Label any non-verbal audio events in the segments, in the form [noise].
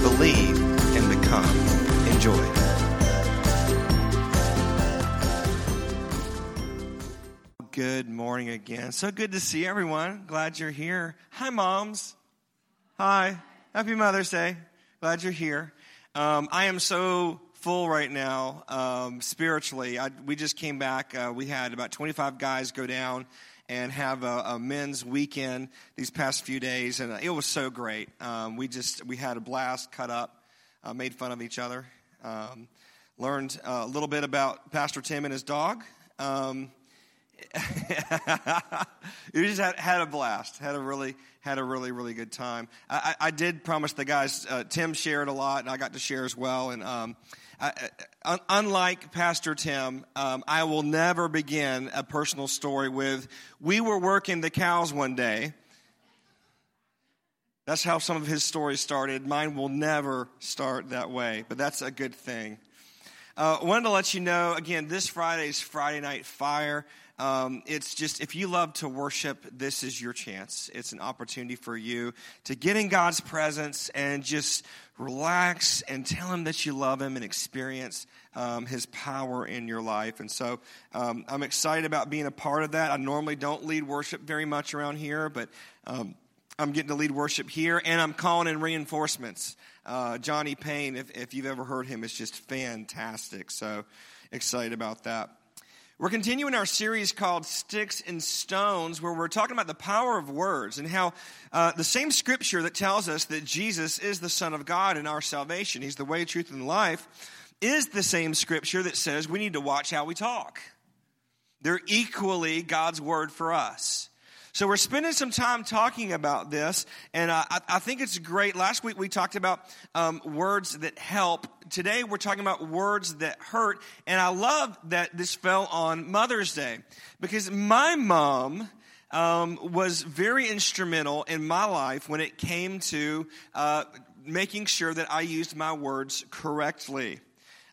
believe, and become. Enjoy. Good morning again. So good to see everyone. Glad you're here. Hi, moms. Hi. Happy Mother's Day. Glad you're here. Um, I am so full right now um, spiritually. I, we just came back. Uh, we had about 25 guys go down and have a, a, men's weekend these past few days, and it was so great. Um, we just we had a blast, cut up, uh, made fun of each other, um, learned a little bit about Pastor Tim and his dog. Um, [laughs] we just had, had a blast. Had a really had a really really good time. I, I, did promise the guys. Uh, Tim shared a lot, and I got to share as well. And unlike Pastor Tim, um, I will never begin a personal story with "We were working the cows one day." That's how some of his stories started. Mine will never start that way, but that's a good thing. Uh, wanted to let you know again, this Friday's Friday Night Fire. Um, it's just, if you love to worship, this is your chance. It's an opportunity for you to get in God's presence and just relax and tell Him that you love Him and experience um, His power in your life. And so um, I'm excited about being a part of that. I normally don't lead worship very much around here, but um, I'm getting to lead worship here, and I'm calling in reinforcements. Uh, Johnny Payne, if, if you've ever heard him, is just fantastic. So excited about that. We're continuing our series called Sticks and Stones, where we're talking about the power of words and how uh, the same scripture that tells us that Jesus is the Son of God in our salvation, He's the way, truth, and life, is the same scripture that says we need to watch how we talk. They're equally God's word for us. So we're spending some time talking about this, and uh, I, I, think it's great. Last week we talked about um, words that help. Today we're talking about words that hurt, and I love that this fell on Mother's Day because my mom. Um, was very instrumental in my life when it came to uh, making sure that I used my words correctly.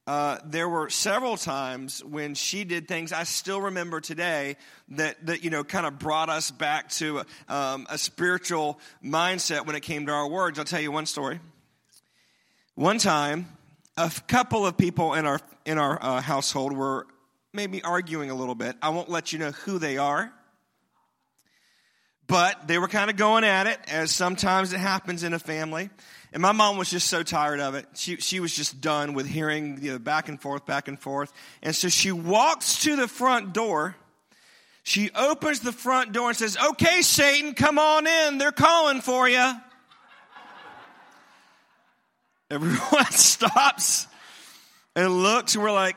Uh, there were several times when she did things I still remember today that, that you know, kind of brought us back to um, a spiritual mindset when it came to our words. I'll tell you one story. One time, a couple of people in our, in our uh, household were maybe arguing a little bit. I won't let you know who they are. But they were kind of going at it, as sometimes it happens in a family. And my mom was just so tired of it. She, she was just done with hearing you know, back and forth, back and forth. And so she walks to the front door. She opens the front door and says, Okay, Satan, come on in. They're calling for you. Everyone [laughs] stops and looks. And we're like,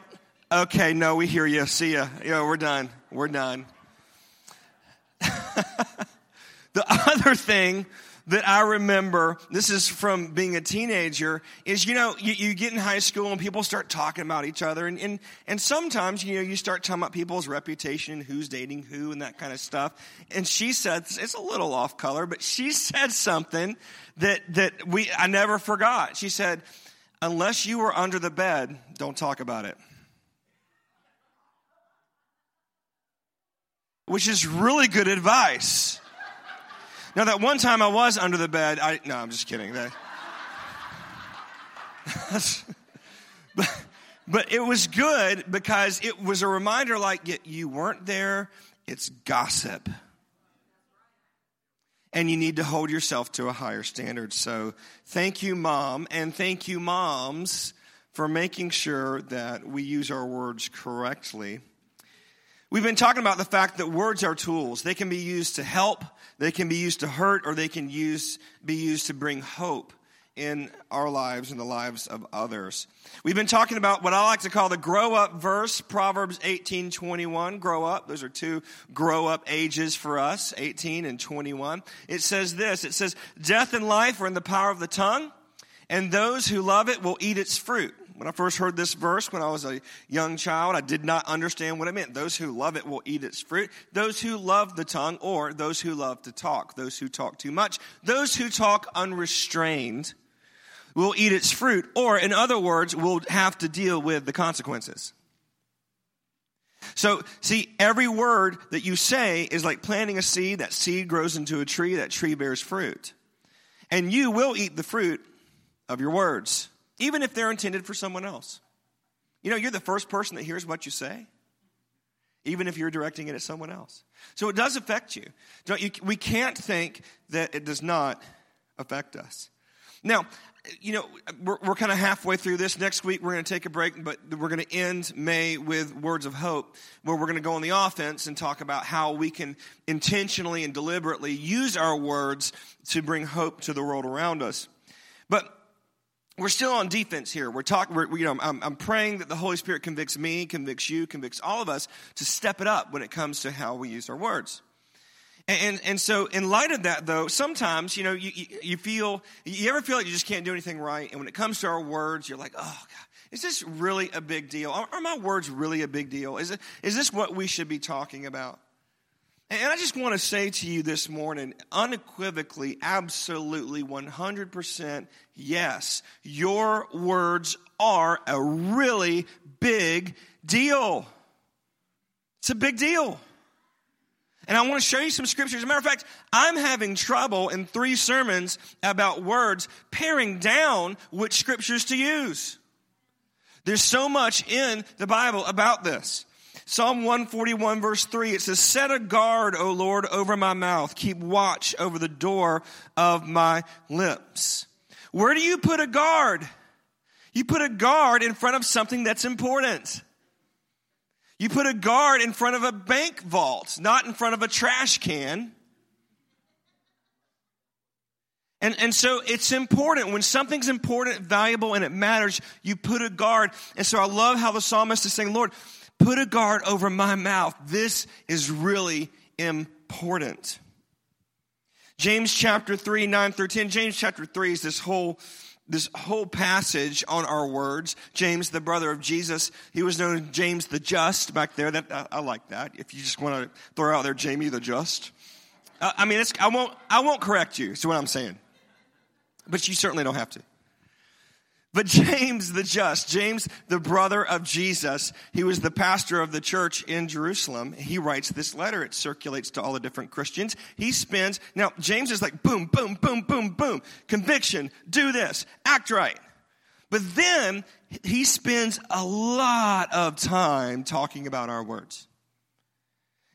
Okay, no, we hear you. See ya. You know, we're done. We're done. [laughs] the other thing that I remember, this is from being a teenager, is, you know, you, you, get in high school and people start talking about each other. And, and, and sometimes, you know, you start talking about people's reputation, who's dating who, and that kind of stuff. And she said, it's a little off color, but she [laughs] said something that, that we, I never forgot. She said, unless you were under the bed, don't talk about it. Which is really good advice. Now, that one time I was under the bed, I, no, I'm just kidding. That, [laughs] but, but it was good because it was a reminder like you weren't there, it's gossip. And you need to hold yourself to a higher standard. So thank you, mom, and thank you, moms, for making sure that we use our words correctly. We've been talking about the fact that words are tools. They can be used to help, they can be used to hurt, or they can use, be used to bring hope in our lives and the lives of others. We've been talking about what I like to call the grow up verse, Proverbs 18, 21. Grow up. Those are two grow up ages for us, 18 and 21. It says this. It says, death and life are in the power of the tongue and those who love it will eat its fruit. When I first heard this verse when I was a young child, I did not understand what it meant. Those who love it will eat its fruit. Those who love the tongue, or those who love to talk, those who talk too much, those who talk unrestrained will eat its fruit, or in other words, will have to deal with the consequences. So, see, every word that you say is like planting a seed. That seed grows into a tree, that tree bears fruit. And you will eat the fruit of your words even if they're intended for someone else. You know, you're the first person that hears what you say, even if you're directing it at someone else. So it does affect you. you we can't think that it does not affect us. Now, you know, we're, we're kind of halfway through this. Next week, we're going to take a break, but we're going to end May with words of hope, where we're going to go on the offense and talk about how we can intentionally and deliberately use our words to bring hope to the world around us. But we're still on defense here. We're talking, you know, I'm, I'm, praying that the Holy Spirit convicts me, convicts you, convicts all of us to step it up when it comes to how we use our words. And, and, and so, in light of that, though, sometimes, you know, you, you, you, feel, you ever feel like you just can't do anything right? And when it comes to our words, you're like, oh, God, is this really a big deal? Are, are my words really a big deal? Is, it, is this what we should be talking about? And I just want to say to you this morning, unequivocally, absolutely, 100% yes, your words are a really big deal. It's a big deal. And I want to show you some scriptures. As a matter of fact, I'm having trouble in three sermons about words paring down which scriptures to use. There's so much in the Bible about this. Psalm 141 verse 3, it says, Set a guard, O Lord, over my mouth. Keep watch over the door of my lips. Where do you put a guard? You put a guard in front of something that's important. You put a guard in front of a bank vault, not in front of a trash can. And, and so it's important. When something's important, valuable, and it matters, you put a guard. And so I love how the psalmist is saying, Lord, Put a guard over my mouth. This is really important. James chapter 3, 9 through 10. James chapter 3 is this whole this whole passage on our words. James, the brother of Jesus, he was known as James the Just back there. That I, I like that. If you just want to throw out there, Jamie the Just. Uh, I mean, I won't. I won't correct you. Is what I'm saying. But you certainly don't have to. But James the Just, James the brother of Jesus, he was the pastor of the church in Jerusalem. He writes this letter. It circulates to all the different Christians. He spends, now James is like boom, boom, boom, boom, boom. Conviction, do this, act right. But then he spends a lot of time talking about our words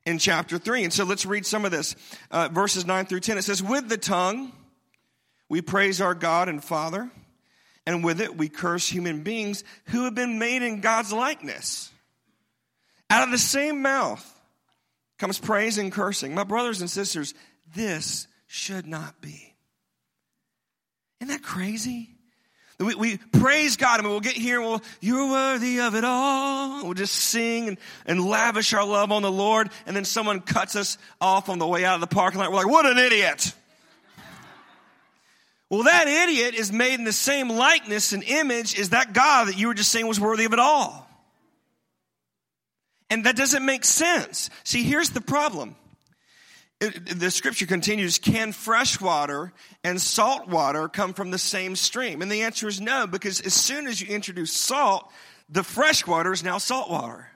in chapter 3. And so let's read some of this. Uh, verses 9 through 10. It says, With the tongue we praise our God and Father and with it we curse human beings who have been made in God's likeness. Out of the same mouth comes praise and cursing. My brothers and sisters, this should not be. Isn't that crazy? We, we praise God and we'll get here and we'll, you're worthy of it all. We'll just sing and, and lavish our love on the Lord. And then someone cuts us off on the way out of the parking lot. We're like, what an idiot. Well, that idiot is made in the same likeness and image as that God that you were just saying was worthy of it all. And that doesn't make sense. See, here's the problem. The scripture continues Can fresh water and salt water come from the same stream? And the answer is no, because as soon as you introduce salt, the fresh water is now salt water.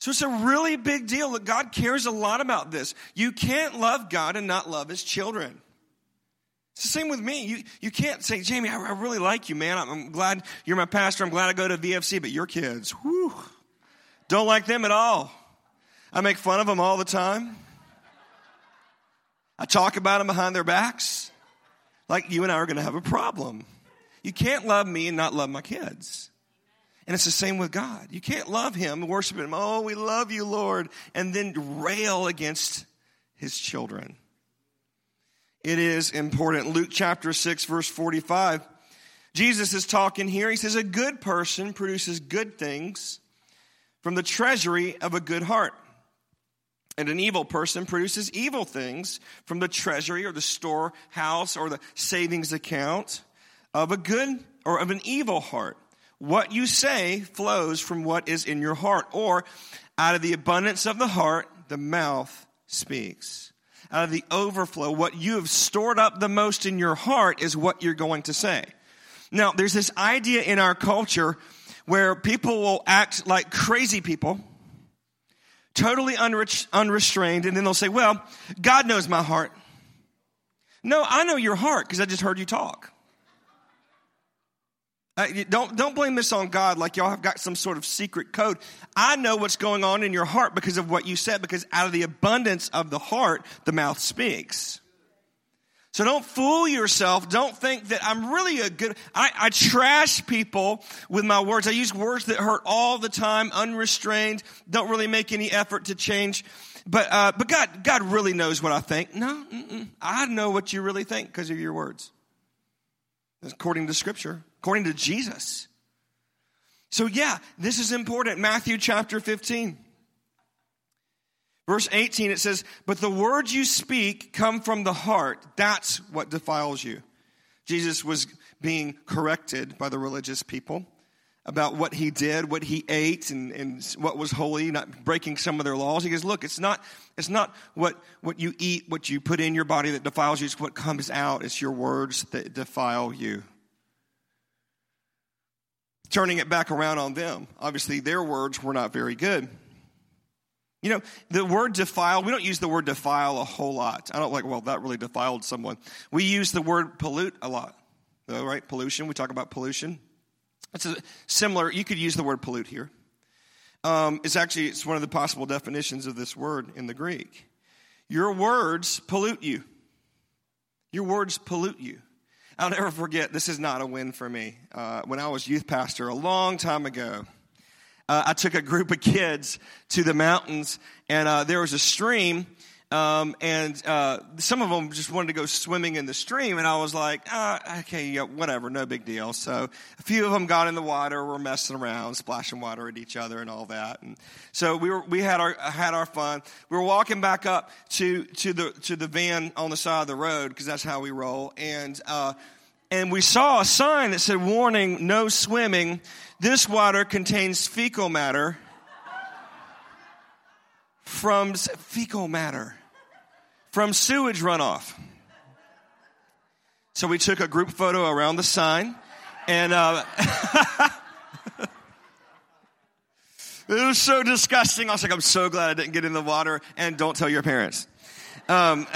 So it's a really big deal that God cares a lot about this. You can't love God and not love his children. It's the same with me. You, you can't say, Jamie, I, I really like you, man. I'm, I'm, glad you're my pastor. I'm glad I go to VFC, but your kids, whew, don't like them at all. I make fun of them all the time. I talk about them behind their backs. Like you and I are going to have a problem. You can't love me and not love my kids. And it's the same with God. You can't love Him, worship Him. Oh, we love you, Lord, and then rail against His children it is important. Luke chapter 6, verse 45. Jesus is talking here. He says, A good person produces good things from the treasury of a good heart. And an evil person produces evil things from the treasury or the storehouse or the savings account of a good or of an evil heart. What you say flows from what is in your heart, or out of the abundance of the heart, the mouth speaks. Out of the overflow, what you have stored up the most in your heart is what you're going to say. Now, there's this idea in our culture where people will act like crazy people, totally unre- unrestrained, and then they'll say, Well, God knows my heart. No, I know your heart because I just heard you talk. Uh, don't, don't blame this on God like y'all have got some sort of secret code. I know what's going on in your heart because of what you said, because out of the abundance of the heart, the mouth speaks. So don't fool yourself. Don't think that I'm really a good, I, I trash people with my words. I use words that hurt all the time, unrestrained, don't really make any effort to change. But, uh, but God, God really knows what I think. No, I know what you really think because of your words. According to scripture according to Jesus. So, yeah, this is important. Matthew chapter 15. Verse 18, it says, But the words you speak come from the heart. That's what defiles you. Jesus was being corrected by the religious people about what he did, what he ate, and, and what was holy, not breaking some of their laws. He goes, Look, it's not, it's not what, what you eat, what you put in your body that defiles you, it's what comes out. It's your words that defile you turning it back around on them. Obviously, their words were not very good. You know, the word defile, we don't use the word defile a whole lot. I don't like, well, that really defiled someone. We use the word pollute a lot, though, right? Pollution, we talk about pollution. It's a similar, you could use the word pollute here. Um, it's actually, it's one of the possible definitions of this word in the Greek. Your words pollute you. Your words pollute you. I'll never forget, this is not a win for me. Uh, when I was youth pastor a long time ago, uh, I took a group of kids to the mountains, and uh, there was a stream, um, and uh, some of them just wanted to go swimming in the stream, and I was like, ah, okay, yeah, whatever, no big deal. So a few of them got in the water, were messing around, splashing water at each other and all that. And so we were, we had our had our fun. We were walking back up to to the to the van on the side of the road because that's how we roll, and. Uh, and we saw a sign that said, Warning, no swimming. This water contains fecal matter from fecal matter from sewage runoff. So we took a group photo around the sign, and uh, [laughs] it was so disgusting. I was like, I'm so glad I didn't get in the water, and don't tell your parents. Um,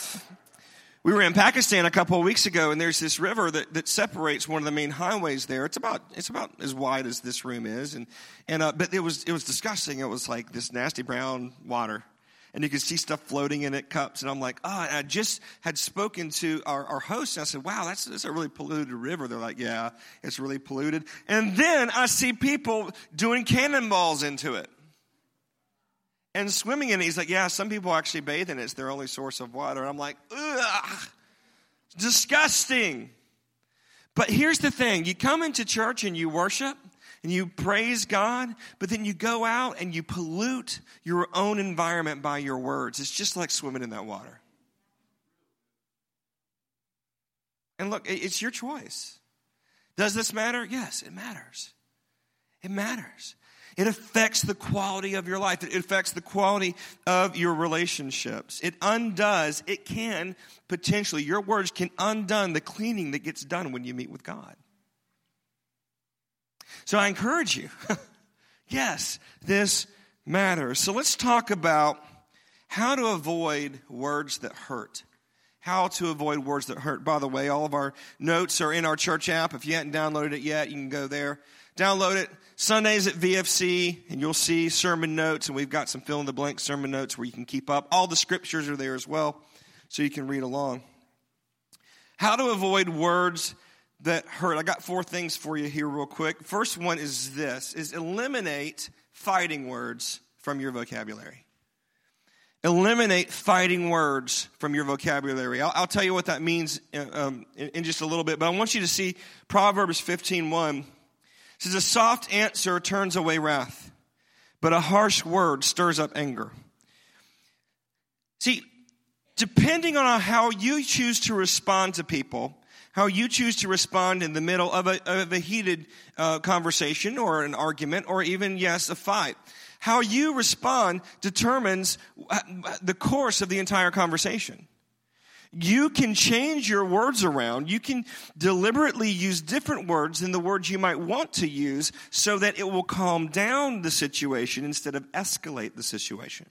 [laughs] we were in Pakistan a couple of weeks ago, and there's this river that, that separates one of the main highways there. It's about it's about as wide as this room is, and and uh, but it was it was disgusting. It was like this nasty brown water, and you could see stuff floating in it, cups. And I'm like, oh, I just had spoken to our, our host, and I said, wow, that's, that's a really polluted river. They're like, yeah, it's really polluted. And then I see people doing cannonballs into it and swimming in it. He's like, yeah, some people actually bathe in it. It's their only source of water. And I'm like, ugh, disgusting. But here's the thing you come into church and you worship and you praise God, but then you go out and you pollute your own environment by your words. It's just like swimming in that water. And look, it's your choice. Does this matter? Yes, it matters. It matters. It affects the quality of your life. It affects the quality of your relationships. It undoes, it can potentially, your words can undone the cleaning that gets done when you meet with God. So I encourage you. [laughs] yes, this matters. So let's talk about how to avoid words that hurt. How to avoid words that hurt. By the way, all of our notes are in our church app. If you haven't downloaded it yet, you can go there. Download it. Sundays at VFC, and you'll see sermon notes, and we've got some fill in the blank sermon notes where you can keep up. All the scriptures are there as well, so you can read along. How to avoid words that hurt. I got four things for you here real quick. First one is this is eliminate fighting words from your vocabulary. Eliminate fighting words from your vocabulary. I'll, I'll tell you what that means uh, um, in, in, just a little bit, but I want you to see Proverbs 15.1. It says, a soft answer turns away wrath, but a harsh word stirs up anger. See, depending on how you choose to respond to people, how you choose to respond in the middle of a, of a heated uh, conversation or an argument or even, yes, a fight. How you respond determines uh, the course of the entire conversation. You can change your words around. You can deliberately use different words than the words you might want to use so that it will calm down the situation instead of escalate the situation.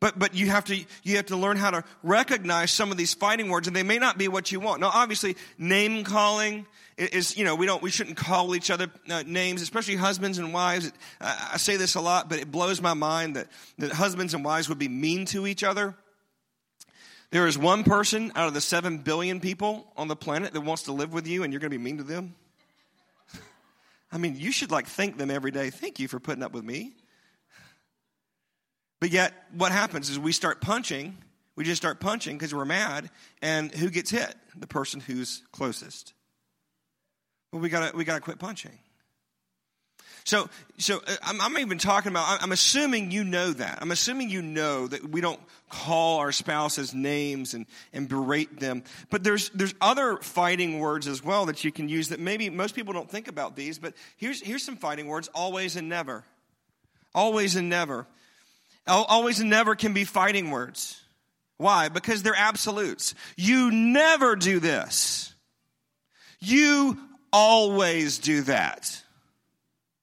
But, but you have to you have to learn how to recognize some of these fighting words, and they may not be what you want. Now, obviously, name calling is you know we don't we shouldn't call each other uh, names, especially husbands and wives. I, I say this a lot, but it blows my mind that that husbands and wives would be mean to each other. There is one person out of the seven billion people on the planet that wants to live with you, and you're going to be mean to them. [laughs] I mean, you should like thank them every day. Thank you for putting up with me. But yet, what happens is we start punching. We just start punching because we're mad. And who gets hit? The person who's closest. Well, we gotta we gotta quit punching. So, so uh, I'm, I'm, even talking about. I'm assuming you know that. I'm assuming you know that we don't call our spouses names and, and berate them. But there's there's other fighting words as well that you can use that maybe most people don't think about these. But here's here's some fighting words: always and never. Always and never. Always and never can be fighting words. Why? Because they're absolutes. You never do this. You always do that.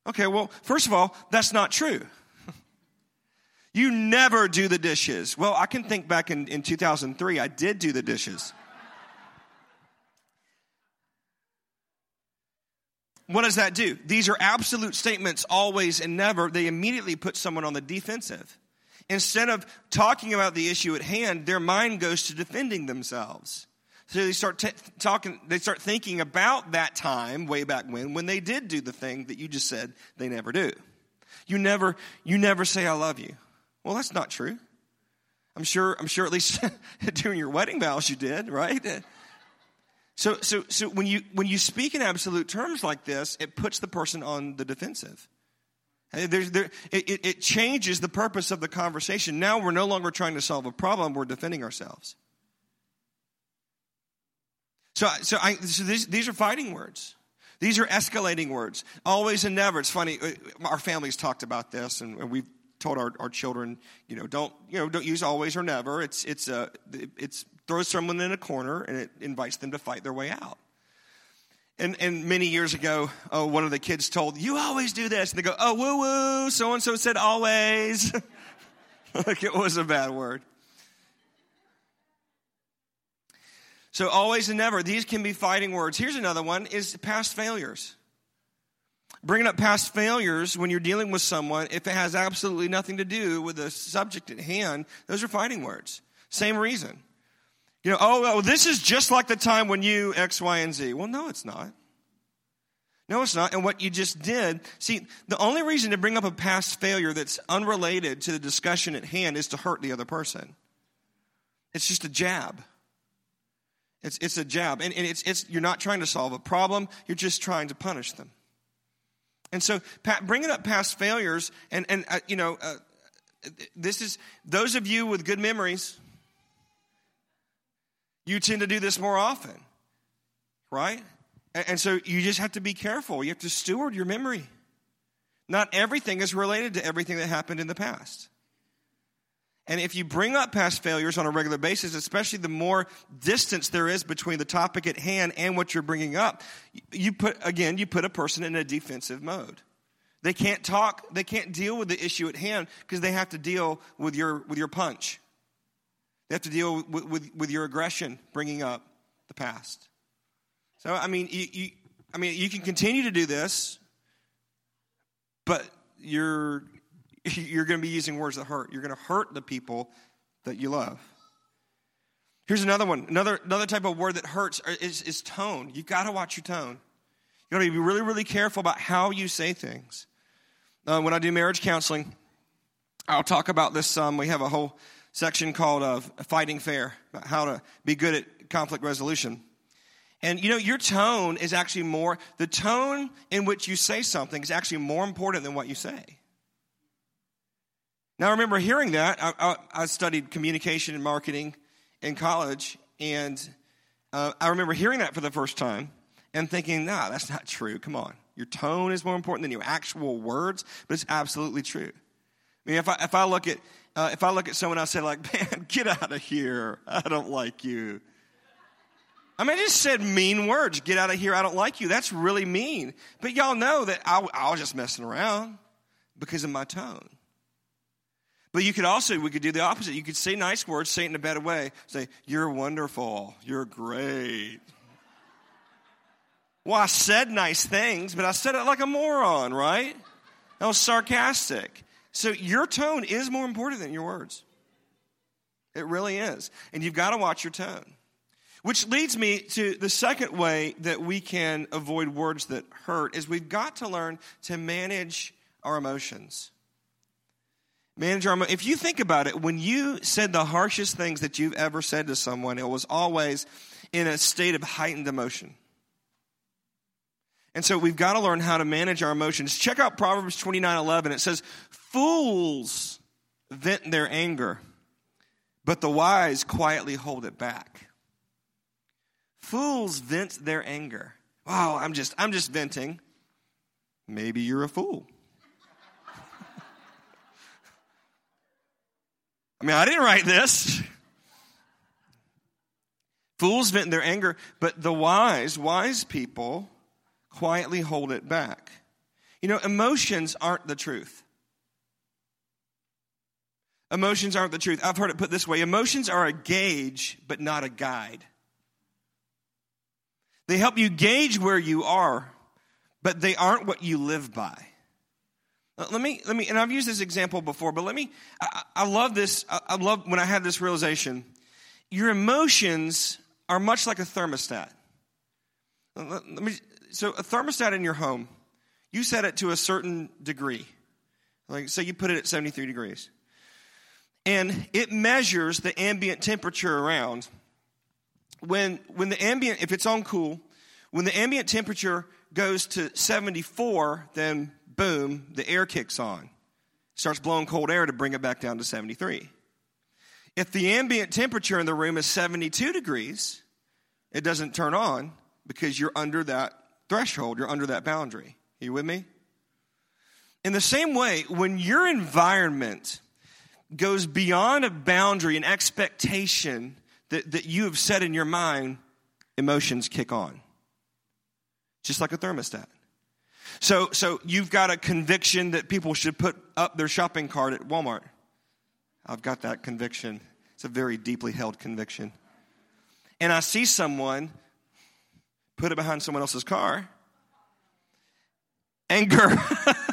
Okay, well, first of all, that's not true. [laughs] you never do the dishes. Well, I can think back in, in 2003, I did do the dishes. What does that do? These are absolute statements, always and never. They immediately put someone on the defensive. Instead of talking about the issue at hand, their mind goes to defending themselves. So they start t- talking, they start thinking about that time way back when, when they did do the thing that you just said they never do. You never, you never say I love you. Well, that's not true. I'm sure, I'm sure at least [laughs] during your wedding vows you did, right? So, so, so when you, when you speak in absolute terms like this, it puts the person on the defensive. There, it, it changes the purpose of the conversation. Now we're no longer trying to solve a problem, we're defending ourselves. So, so, I, so these, these are fighting words. These are escalating words. Always and never. It's funny. Uh, our families talked about this, and we've told our, our children, you know, don't you know, don't use always or never. It's it's uh, it's throws someone in a corner and it invites them to fight their way out. And, and many years ago, oh, one of the kids told, You always do this. And they go, Oh, woo woo, so and so said always. [laughs] like it was a bad word. So always and never, these can be fighting words. Here's another one is past failures. Bringing up past failures when you're dealing with someone, if it has absolutely nothing to do with the subject at hand, those are fighting words. Same reason. You know, oh, oh, this is just like the time when you X, Y, and Z. Well, no, it's not. No, it's not. And what you just did, see, the only reason to bring up a past failure that's unrelated to the discussion at hand is to hurt the other person. It's just a jab. It's, it's a jab. And, and it's, it's, you're not trying to solve a problem, you're just trying to punish them. And so, bringing up past failures, and, and uh, you know, uh, this is, those of you with good memories, you tend to do this more often, right? And, so you just have to be careful. You have to steward your memory. Not everything is related to everything that happened in the past. And if you bring up past failures on a regular basis, especially the more distance there is between the topic at hand and what you're bringing up, you put, again, you put a person in a defensive mode. They can't talk, they can't deal with the issue at hand because they have to deal with your, with your punch. They have to deal with, with, with your aggression bringing up the past. So, I mean, you, you, I mean, you can continue to do this, but you're, [laughs] you're going to be using words that hurt. You're going to hurt the people that you love. Here's another one. Another, another type of word that hurts is, is tone. You've got to watch your tone. You got to be really, really careful about how you say things. Uh, when I do marriage counseling, I'll talk about this some. we have a whole section called uh, Fighting Fair, about how to be good at conflict resolution. And you know, your tone is actually more, the tone in which you say something is actually more important than what you say. Now, I remember hearing that. I, I, I studied communication and marketing in college, and Uh, I remember hearing that for the first time and thinking, nah, that's not true. Come on. Your tone is more important than your actual words, but it's absolutely true. I mean, if I, if I look at uh, if I look at someone, I say like, [laughs] man, get out of here. I don't like you. I mean, I just said mean words. Get out of here. I don't like you. That's really mean. But y'all know that I, I was just messing around because of my tone. But you could also, we could do the opposite. You could say nice words, say it in a better way. Say, You're wonderful. You're great. Well, I said nice things, but I said it like a moron, right? That was sarcastic. So your tone is more important than your words. It really is. And you've got to watch your tone. Which leads me to the second way that we can avoid words that hurt is we've got to learn to manage our emotions. Manage our If you think about it, when you said the harshest things that you've ever said to someone, it was always in a state of heightened emotion. And so we've got to learn how to manage our emotions. Check out Proverbs 29 11. It says, Fools vent their anger, but the wise quietly hold it back. Fools vent their anger. Wow, I'm just I'm just venting. Maybe you're a fool. [laughs] I mean, I didn't write this. Fools vent their anger, but the wise, wise people quietly hold it back. You know, emotions aren't the truth. Emotions aren't the truth. I've heard it put this way emotions are a gauge, but not a guide. They help you gauge where you are, but they aren't what you live by. Uh, let me, let me, and I've used this example before, but let me, I, I love this. I, I love when I had this realization. Your emotions are much like a thermostat. Uh, let, let me, so a thermostat in your home, you set it to a certain degree. Like, say you put it at 73 degrees and it measures the ambient temperature around. When, when the ambient, if it's on cool, when the ambient temperature goes to 74, then boom, the air kicks on. Starts blowing cold air to bring it back down to 73. If the ambient temperature in the room is 72 degrees, it doesn't turn on because you're under that threshold, you're under that boundary. Are you with me? In the same way, when your environment goes beyond a boundary, an expectation that, that you have set in your mind, emotions kick on. Just like a thermostat. So, so you've got a conviction that people should put up their shopping cart at Walmart. I've got that conviction. It's a very deeply held conviction. And I see someone put it behind someone else's car. Anger. [laughs]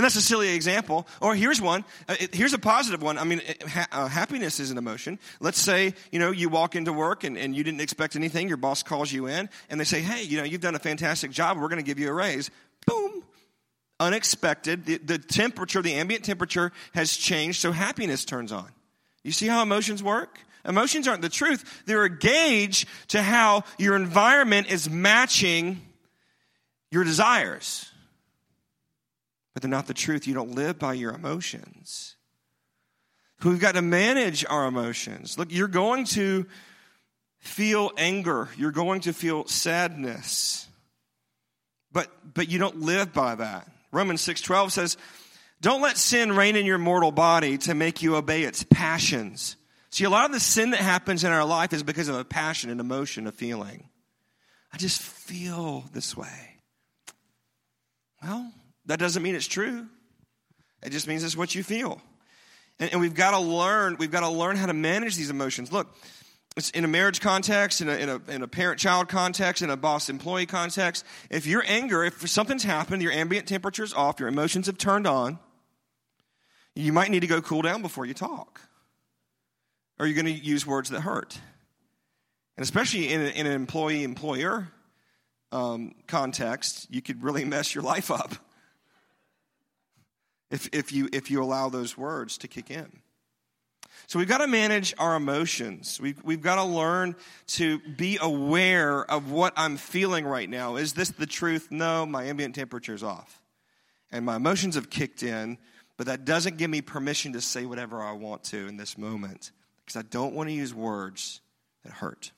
And that's a silly example. Or here's one. Uh, here's a positive one. I mean, uh, happiness is an emotion. Let's say, you know, you walk into work and, and you didn't expect anything. Your boss calls you in and they say, hey, you know, you've done a fantastic job. We're going to give you a raise. Boom. Unexpected. The, the temperature, the ambient temperature has changed, so happiness turns on. You see how emotions work? Emotions aren't the truth. They're a gauge to how your environment is matching your desires but they're not the truth. You don't live by your emotions. We've got to manage our emotions. Look, you're going to feel anger, you're going to feel sadness, but, but you don't live by that. Romans 6:12 says, "Don't let sin reign in your mortal body to make you obey its passions." See, a lot of the sin that happens in our life is because of a passion, an emotion, a feeling. I just feel this way. Well, that doesn't mean it's true. It just means it's what you feel. And, and we've got to learn, we've got to learn how to manage these emotions. Look, it's in a marriage context, in a, in a, in a parent-child context, in a boss-employee context. If your anger, if something's happened, your ambient temperature's off, your emotions have turned on, you might need to go cool down before you talk. Or you're going to use words that hurt. And especially in, a, in an employee-employer um, context, you could really mess your life up if, if, you, if you allow those words to kick in. So we've got to manage our emotions. We've, we've got to learn to be aware of what I'm feeling right now. Is this the truth? No, my ambient temperature is off. And my emotions have kicked in, but that doesn't give me permission to say whatever I want to in this moment because I don't want to use words that hurt.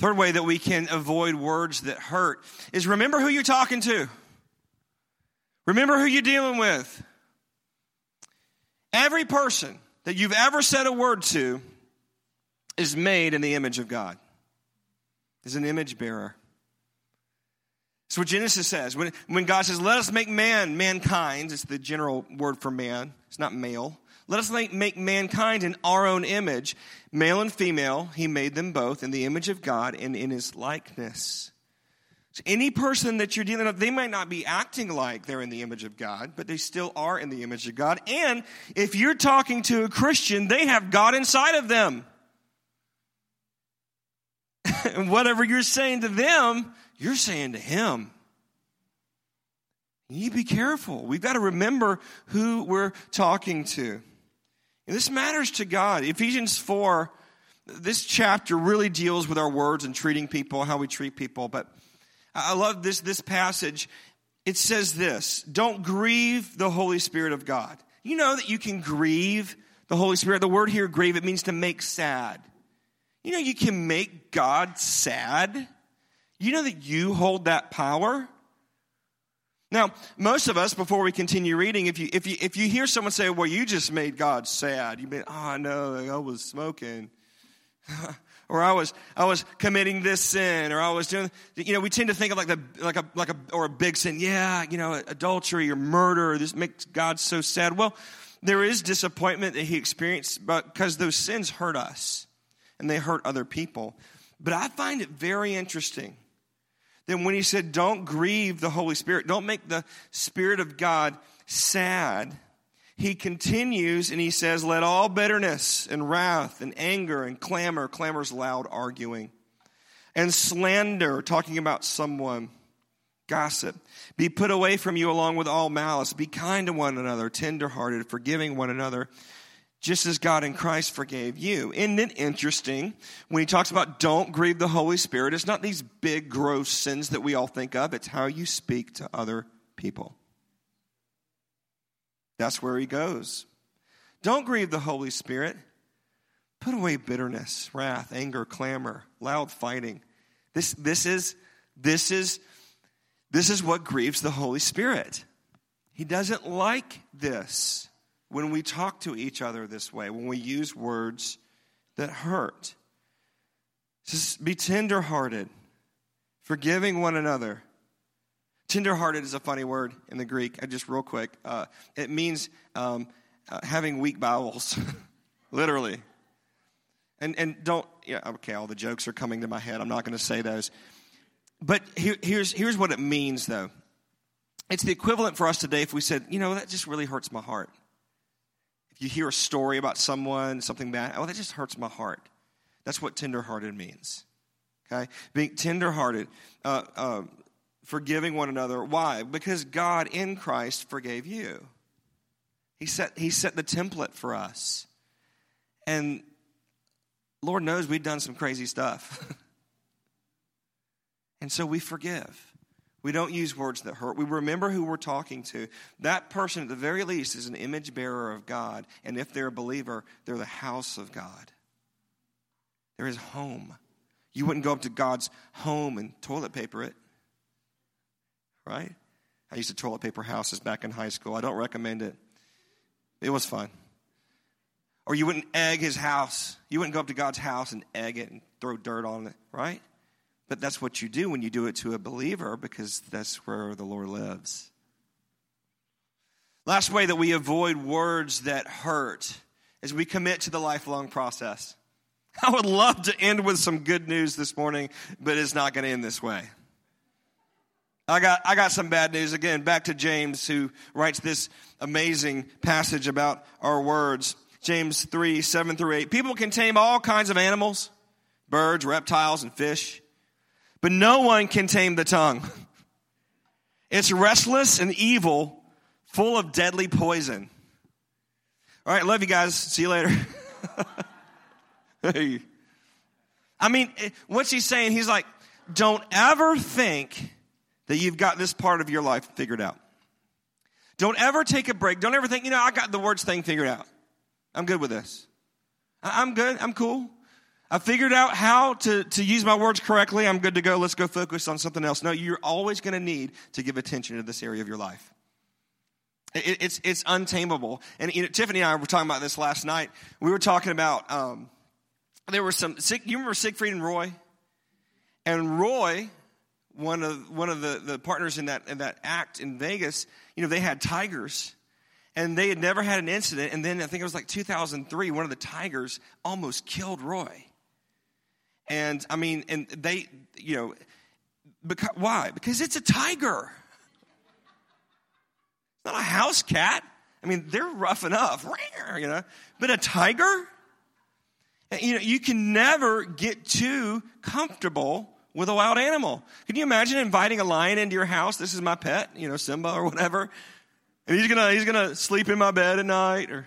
Third way that we can avoid words that hurt is remember who you're talking to. Remember who you're dealing with. Every person that you've ever said a word to is made in the image of God, is an image bearer. That's what Genesis says. When, when God says, let us make man, mankind, it's the general word for man, it's not male. Let us make, make mankind in our own image. Male and female, he made them both in the image of God and in his likeness. So any person that you're dealing with, they might not be acting like they're in the image of God, but they still are in the image of God. And if you're talking to a Christian, they have God inside of them. and [laughs] whatever you're saying to them, you're saying to him. You be careful. We've got to remember who we're talking to. And this matters to God. Ephesians 4, this chapter really deals with our words and treating people, how we treat people. But I love this, this passage. It says this Don't grieve the Holy Spirit of God. You know that you can grieve the Holy Spirit. The word here, grieve, it means to make sad. You know, you can make God sad. You know that you hold that power. Now, most of us, before we continue reading, if you, if you, if you hear someone say, well, you just made God sad, you mean, oh, no, I was smoking. [laughs] or I was, I was committing this sin, or I was doing, you know, we tend to think of like the, like a, like a, or a big sin. Yeah, you know, adultery or murder, this makes God so sad. Well, there is disappointment that he experienced because those sins hurt us and they hurt other people. But I find it very interesting then when he said, Don't grieve the Holy Spirit, don't make the Spirit of God sad, he continues and he says, Let all bitterness and wrath and anger and clamor, clamor's loud arguing, and slander, talking about someone, gossip, be put away from you along with all malice. Be kind to one another, tenderhearted, forgiving one another just as God in Christ forgave you. Isn't it interesting when he talks about don't grieve the Holy Spirit? It's not these big, gross sins that we all think of, it's how you speak to other people. That's where he goes. Don't grieve the Holy Spirit. Put away bitterness, wrath, anger, clamor, loud fighting. This, this, is, this, is, this is what grieves the Holy Spirit. He doesn't like this when we talk to each other this way, when we use words that hurt. Just be tenderhearted, forgiving one another. Tenderhearted is a funny word in the Greek. I just real quick. Uh, it means um, uh, having weak bowels, [laughs] literally. And and don't yeah okay. All the jokes are coming to my head. I'm not going to say those. But here, here's here's what it means though. It's the equivalent for us today if we said, you know, that just really hurts my heart If you hear a story about someone, something bad, oh, that just hurts my heart. That's what tenderhearted means. Okay? Being tenderhearted, uh, uh, forgiving one another. Why? Because God in Christ forgave you. He set, he set the template for us. And Lord knows we've done some crazy stuff. [laughs] and so we forgive. We don't use words that hurt. We remember who we're talking to. That person, at the very least, is an image bearer of God. And if they're a believer, they're the house of God. They're his home. You wouldn't go up to God's home and toilet paper it, right? I used to toilet paper houses back in high school. I don't recommend it. It was fun. Or you wouldn't egg his house. You wouldn't go up to God's house and egg it and throw dirt on it, right? But that's what you do when you do it to a believer because that's where the Lord lives. Last way that we avoid words that hurt is we commit to the lifelong process. [laughs] I would love to end with some good news this morning, but it's not going to end this way. I got, I got some bad news. Again, back to James, who writes this amazing passage about our words. James 3 7 through 8. People can tame all kinds of animals, birds, reptiles, and fish but no one can tame the tongue. [laughs] It's restless and evil, full of deadly poison. All right, love you guys. See you later. [laughs] hey. I mean, eh, what's he saying? He's like, don't ever think that you've got this part of your life figured out. Don't ever take a break. Don't ever think, you know, I got the words thing figured out. I'm good with this. I'm good. I'm cool. I figured out how to, to use my words correctly. I'm good to go. Let's go focus on something else. No, you're always going to need to give attention to this area of your life. It, it's, it's untamable. And you know, Tiffany and I were talking about this last night. We were talking about, um, there were some, you remember Siegfried and Roy? And Roy, one of, one of the, the partners in that, in that act in Vegas, you know, they had tigers and they had never had an incident. And then I think it was like 2003, one of the tigers almost killed Roy. And I mean, and they, you know, because, why? Because it's a tiger. It's not a house cat. I mean, they're rough enough, you know. But a tiger, you know, you can never get too comfortable with a wild animal. Can you imagine inviting a lion into your house? This is my pet, you know, Simba or whatever. And he's gonna he's gonna sleep in my bed at night. Or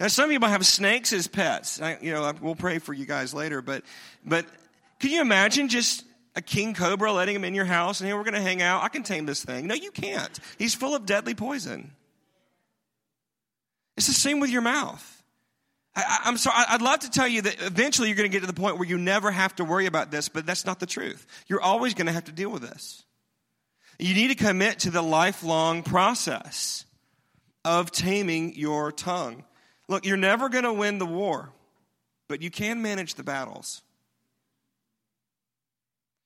now some people have snakes as pets. I, you know, we'll pray for you guys later. But but can you imagine just a king cobra letting him in your house and hey, we're to hang out? I can tame this thing. No, you can't. He's full of deadly poison. It's the same with your mouth. I, am sorry, I'd love to tell you that eventually you're going to get to the point where you never have to worry about this, but that's not the truth. You're always going to have to deal with this. You need to commit to the lifelong process of taming your tongue. Look, you're never going to win the war, but you can manage the battles.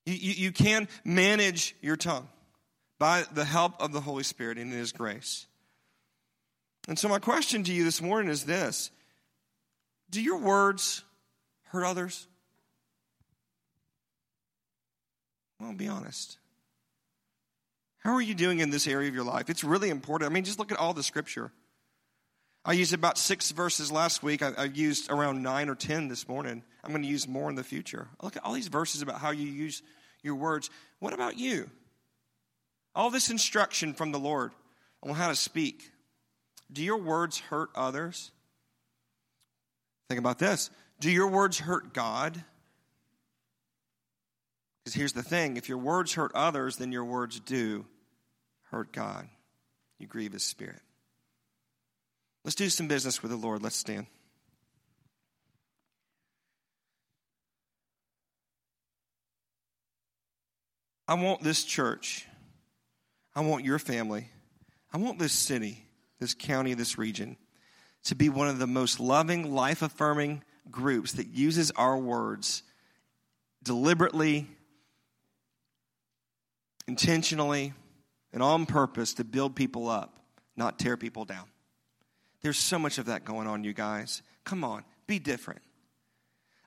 You, you, you can manage your tongue by the help of the Holy Spirit and His grace. And so, my question to you this morning is this Do your words hurt others? Well, be honest. How are you doing in this area of your life? It's really important. I mean, just look at all the scripture. I used about six verses last week. I, I, used around nine or ten this morning. I'm going to use more in the future. Look at all these verses about how you use your words. What about you? All this instruction from the Lord on how to speak. Do your words hurt others? Think about this. Do your words hurt God? Because here's the thing if your words hurt others, then your words do hurt God. You grieve his spirit. Let's do some business with the Lord. Let's stand. I want this church. I want your family. I want this city, this county, this region to be one of the most loving, life affirming groups that uses our words deliberately intentionally and on purpose to build people up, not tear people down. There's so much of that going on, you guys. Come on, be different.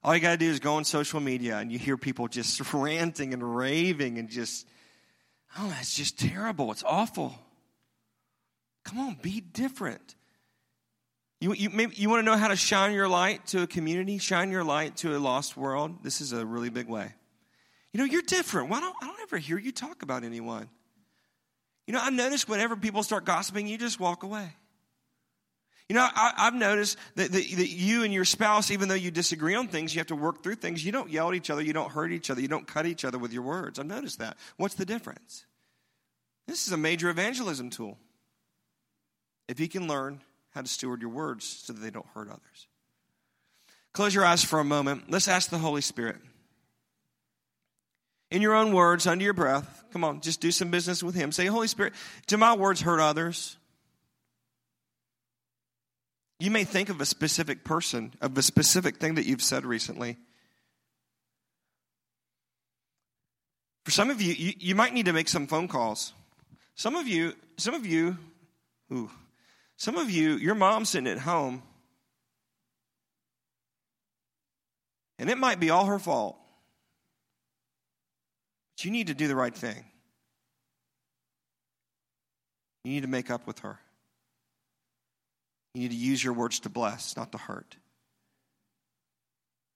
All you got to do is go on social media and you hear people just [laughs] ranting and raving and just, oh, that's just terrible. It's awful. Come on, be different. You, you, maybe you want to know how to shine your light to a community, shine your light to a lost world? This is a really big way. You know, you're different. Why don't I don't ever hear you talk about anyone? You know, I noticed whenever people start gossiping, you just walk away. You know, I, have noticed that, that, that, you and your spouse, even though you disagree on things, you have to work through things. You don't yell at each other, you don't hurt each other, you don't cut each other with your words. I've noticed that. What's the difference? This is a major evangelism tool. If you can learn how to steward your words so that they don't hurt others. Close your eyes for a moment. Let's ask the Holy Spirit in your own words, under your breath. Come on, just do some business with Him. Say, Holy Spirit, do my words hurt others? You may think of a specific person, of a specific thing that you've said recently. For some of you, you, you might need to make some phone calls. Some of you, some of you, ooh, some of you, your mom's sitting at home, and it might be all her fault. But you need to do the right thing. You need to make up with her. You need to use your words to bless, not to hurt.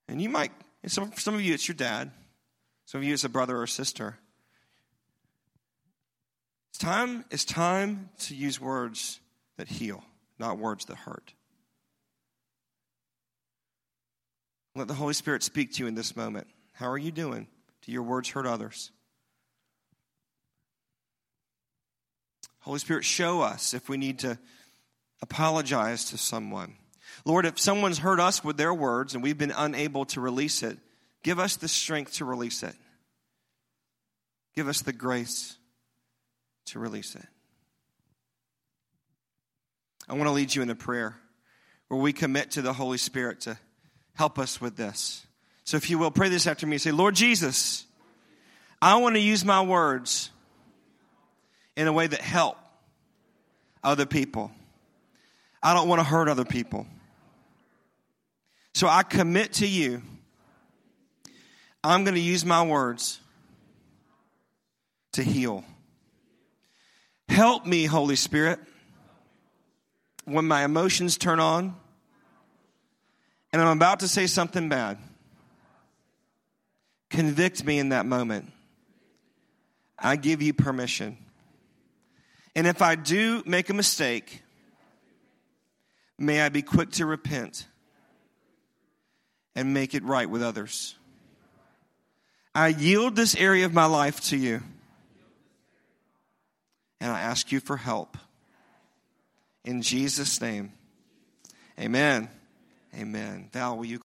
And you might, and some, some of you, it's your dad. Some of you, it's a brother or sister. It's time, it's time to use words that heal, not words that hurt. Let the Holy Spirit speak to you in this moment. How are you doing? Do your words hurt others? Holy Spirit, show us if we need to apologize to someone. Lord, if someone's hurt us with their words and we've been unable to release it, give us the strength to release it. Give us the grace to release it. I want to lead you in a prayer where we commit to the Holy Spirit to help us with this. So, if you will, pray this after me. Say, Lord Jesus, I want to use my words in a way that help other people. I don't want to hurt other people. So I commit to you. I'm going to use my words to heal. Help me, Holy Spirit, when my emotions turn on and I'm about to say something bad. Convict me in that moment. I give you permission. And if I do make a mistake, may I be quick to repent and make it right with others. I yield this area of my life to you. And I ask you for help. In Jesus' name, amen. Amen. Val, will you?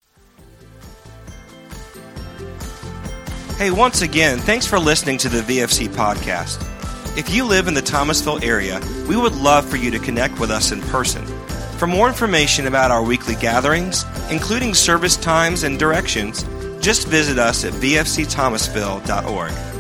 Hey, once again, thanks for listening to the VFC podcast. If you live in the Thomasville area, we would love for you to connect with us in person. For more information about our weekly gatherings, including service times and directions, just visit us at vfcthomasville.org.